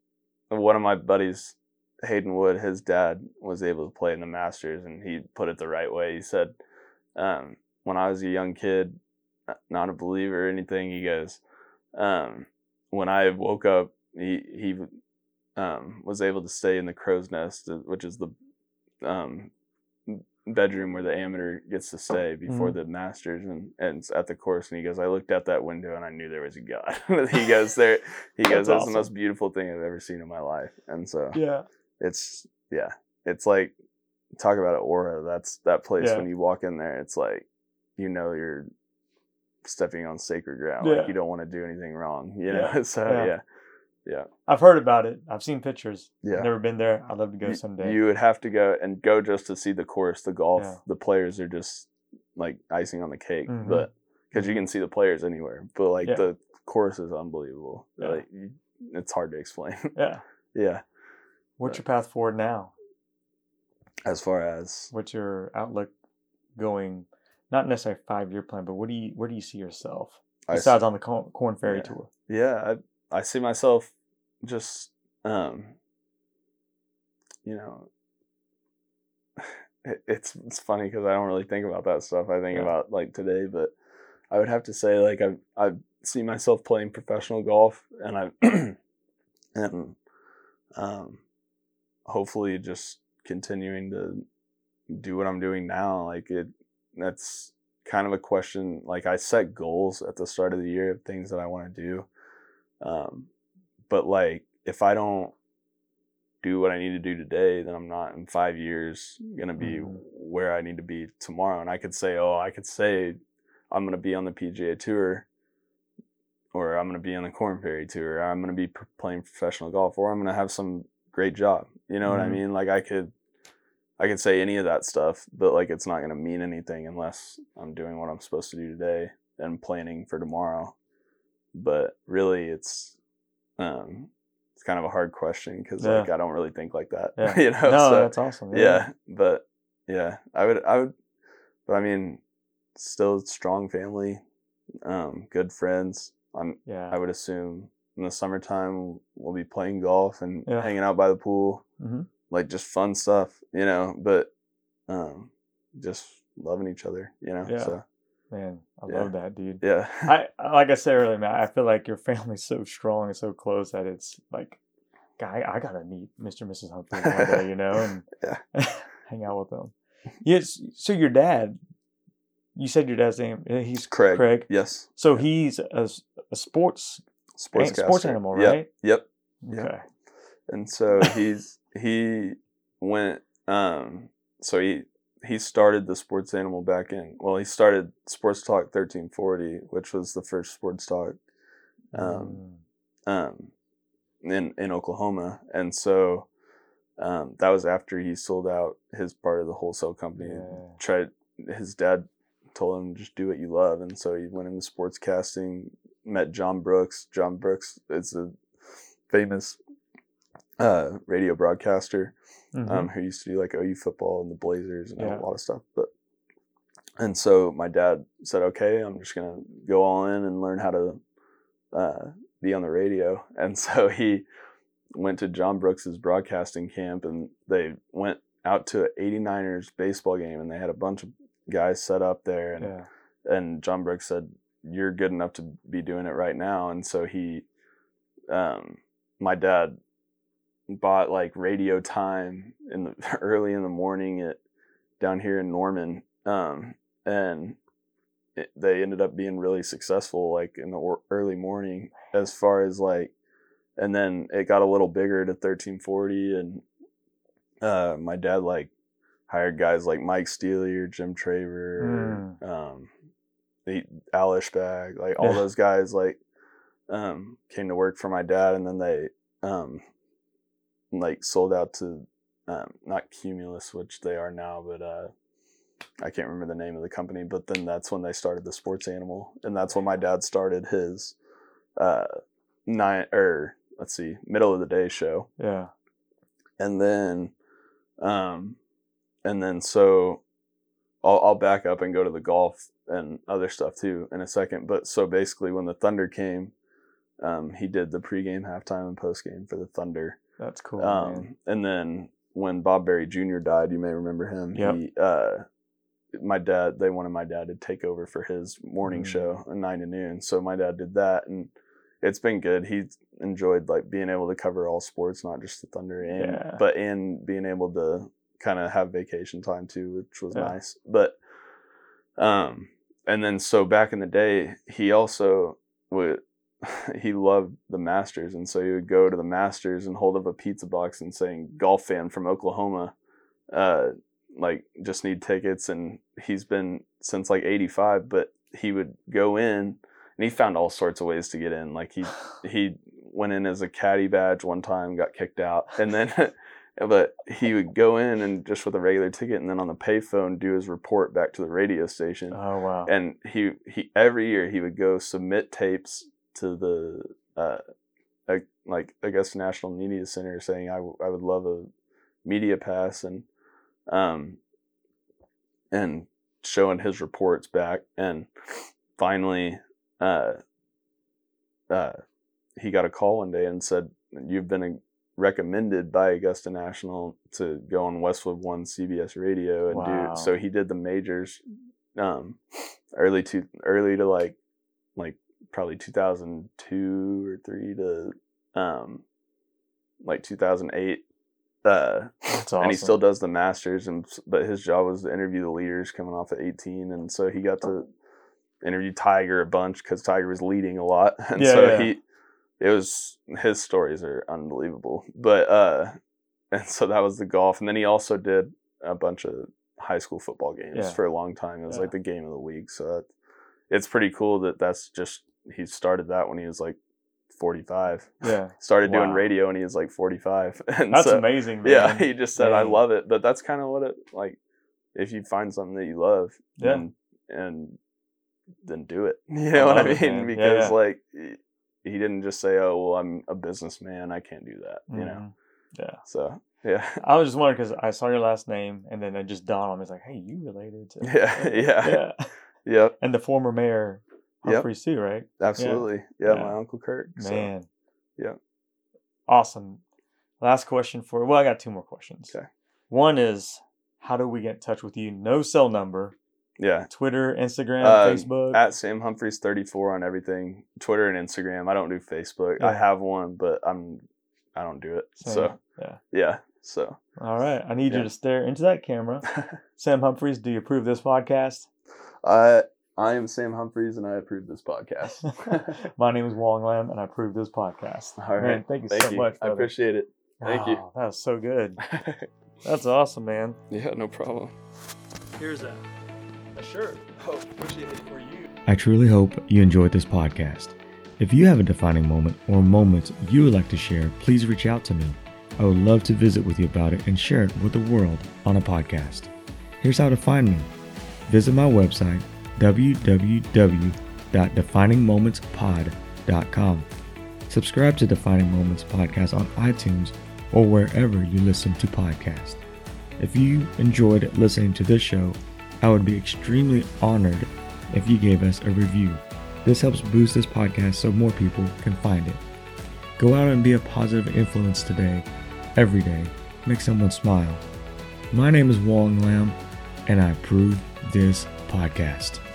one of my buddies, Hayden Wood. His dad was able to play in the Masters, and he put it the right way. He said, um, "When I was a young kid, uh, not a believer or anything, he goes, um, when I woke up, he he um, was able to stay in the crow's nest, uh, which is the um, bedroom where the amateur gets to stay before Mhm. the masters and, and it's at the course and he goes i looked out that window and i knew there was a god he goes there he That's goes that's awesome. the most beautiful thing i've ever seen in my life and so Yeah. it's yeah it's like talk about an aura that's that place Yeah. when you walk in there it's like you know you're stepping on sacred ground Yeah. like you don't want to do anything wrong you know Yeah. so Yeah. Yeah I've heard about it. I've seen pictures. yeah Never been there. I'd love to go you, someday. you would have to go and go just to see the course the golf Yeah. the players are just like icing on the cake Mhm. but because you can see the players anywhere but like Yeah. the course is unbelievable Yeah. like it's hard to explain yeah. yeah What's your path forward now? as far as What's your outlook going? Not necessarily five year plan, but what do you where do you see yourself besides on the Korn, Ferry tour? yeah I, I see myself just um you know it, it's it's funny because i don't really think about that stuff i think Yeah. about like today but i would have to say like i i see myself playing professional golf and i and um hopefully just continuing to do what i'm doing now like it that's kind of a question like i set goals at the start of the year of things that i want to do um, but like, if I don't do what I need to do today, then I'm not in five years gonna be Mhm. where I need to be tomorrow. And I could say, oh, I could say I'm gonna be on the PGA Tour, or I'm gonna be on the Korn Ferry Tour, or I'm gonna be p- playing professional golf, or I'm gonna have some great job. You know what I Mhm. mean? Like I could, I could say any of that stuff, but like it's not gonna mean anything unless I'm doing what I'm supposed to do today and planning for tomorrow but really it's um it's kind of a hard question because like i don't really think like that Yeah. you know no, so, that's awesome. yeah. yeah but yeah i would i would but i mean still strong family um good friends i'm Yeah. i would assume in the summertime we'll be playing golf and Yeah. hanging out by the pool Mhm. like just fun stuff you know but um just loving each other you know Yeah. so Man, I Yeah. love that, dude. yeah I I- like I said earlier, man. I feel like your family's so strong and so close that it's like, guy, I gotta meet Mr. and Mrs. Humphrey one day, you know, and Yeah. hang out with them. Yes. So your dad, you said your dad's name. uh, He's craig Craig. yes So he's a sports sports sports animal, Yep, right? yep Yeah. Okay. and so he's he went um so he he started the sports animal back in well he started sports talk 1340 which was the first sports talk um um in in oklahoma. And so um that was after he sold out his part of the wholesale company and Yeah. tried his dad told him just do what you love. And so he went into sportscasting met john brooks. John brooks is a famous uh radio broadcaster Mhm. um who used to do like ou football and the blazers and Yeah. a lot of stuff but and so my dad said okay i'm just gonna go all in and learn how to uh be on the radio and so he went to john brooks's broadcasting camp and they went out to an 89ers baseball game and they had a bunch of guys set up there and yeah. and John Brooks said, "You're good enough to be doing it right now." And so he, um, my dad, bought like radio time in the early in the morning at down here in Norman, um, and it, they ended up being really successful like in the or- early morning as far as like and then it got a little bigger to 1340 and uh my dad like hired guys like Mike Steely or Jim Traber or um the Al Eschbach, like all Yeah. those guys like um came to work for my dad and then they um like sold out to um not Cumulus which they are now but uh I can't remember the name of the company but then that's when they started the sports animal and that's when my dad started his uh nine or let's see middle of the day show Yeah. and then um and then so I'll, I'll back up and go to the golf and other stuff too in a second but so basically when the thunder came um he did the pregame halftime and postgame for the thunder That's cool. um and then when bob barry jr died you may remember him Yep. he uh my dad they wanted my dad to take over for his morning Mm. show at nine to noon so my dad did that and it's been good He enjoyed like being able to cover all sports not just the thunder and Yeah. but and being able to kind of have vacation time too which was Yeah. nice but um and then so back in the day he also would he loved the masters and so he would go to the masters and hold up a pizza box and saying golf fan from oklahoma uh like just need tickets and he's been since like 85 but he would go in and he found all sorts of ways to get in like he he went in as a caddy badge one time got kicked out and then but he would go in and just with a regular ticket and then on the payphone do his report back to the radio station oh wow. and he he every year he would go submit tapes to the uh uh, like Augusta National Media Center saying I, w- I would love a media pass and um and showing his reports back and finally uh uh he got a call one day and said you've been uh, recommended by Augusta National to go on Westwood One CBS Radio and Wow. do so he did the majors um early to early to like like probably 2002 or 3 to um like 2008 uh That's awesome. and he still does the masters and but his job was to interview the leaders coming off at 18 and so he got to interview tiger a bunch because tiger was leading a lot and Yeah, so yeah. he it was his stories are unbelievable but uh and so that was the golf and then he also did a bunch of high school football games Yeah. for a long time it was like the game of the week so that, it's pretty cool that that's just he started that when he was like 45 Yeah. started doing radio when he was like 45 and That's so, amazing, man. yeah he just said i love it but that's kind of what it like if you find something that you love Yeah. then, and then do it you know what i love it, mean. Yeah, because yeah. like he- didn't just say oh well i'm a businessman i can't do that you know Mhm. Yeah. so yeah I was just wondering because I saw your last name and then it just dawned on me. It's like, hey, you related to. Yeah, yeah. Yeah. yep And the former mayor, Yep. Humphreys, too, right? absolutely yeah, Yeah. my uncle so, Man. yeah. Awesome. Last question for well, I got two more questions. Okay. One is how do we get in touch with you? No cell number. yeah Twitter, Instagram, Uh, Facebook. at Sam Humphreys 34 on everything, Twitter and Instagram. I don't do Facebook. I have one, but I'm I don't do it. Same. So yeah. yeah. So All right. I need you to stare into that camera. Sam Humphreys, do you approve this podcast? I I am Sam Humphreys and I approve this podcast. My name is Wong Lam and I approve this podcast. All right. Man, thank you Thank so you. much. I appreciate it. Thank you. Wow, That was so good. That's awesome, man. yeah, no problem. Here's a, a shirt. Oh, appreciate it for you. I truly hope you enjoyed this podcast. If you have a defining moment or moments you would like to share, please reach out to me. I would love to visit with you about it and share it with the world on a podcast. Here's how to find me. Visit my website, www.definingmomentspod.com. Subscribe to Defining Moments Podcast on iTunes or wherever you listen to podcasts. If you enjoyed listening to this show, I would be extremely honored if you gave us a review. This helps boost this podcast so more people can find it. Go out and be a positive influence today, every day. Make someone smile. My name is Wong Lam, and I approve this podcast.